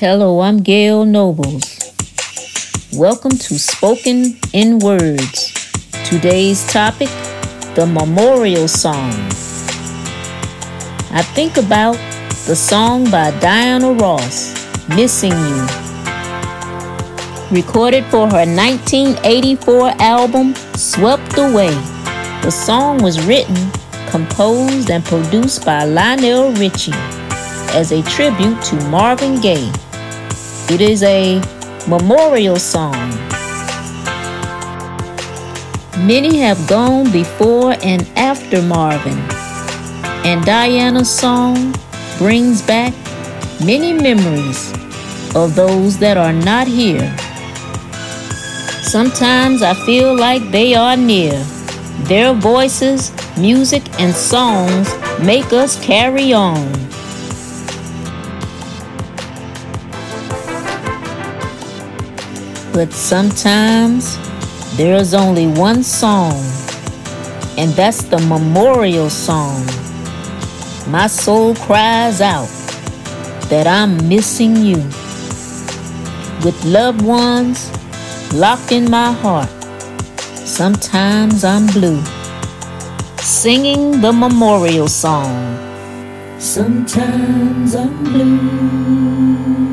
Hello, I'm Gail Nobles. Welcome to Spoken in Words. Today's topic the memorial song. I think about the song by Diana Ross, Missing You. Recorded for her 1984 album, Swept Away. The song was written, composed, and produced by Lionel Richie as a tribute to Marvin Gaye. It is a memorial song. Many have gone before and after Marvin, and Diana's song brings back many memories of those that are not here. Sometimes I feel like they are near. Their voices, music, and songs make us carry on. But sometimes there's only one song, and that's the memorial song. My soul cries out that I'm missing you. With loved ones locked in my heart, sometimes I'm blue. Singing the memorial song. Sometimes I'm blue.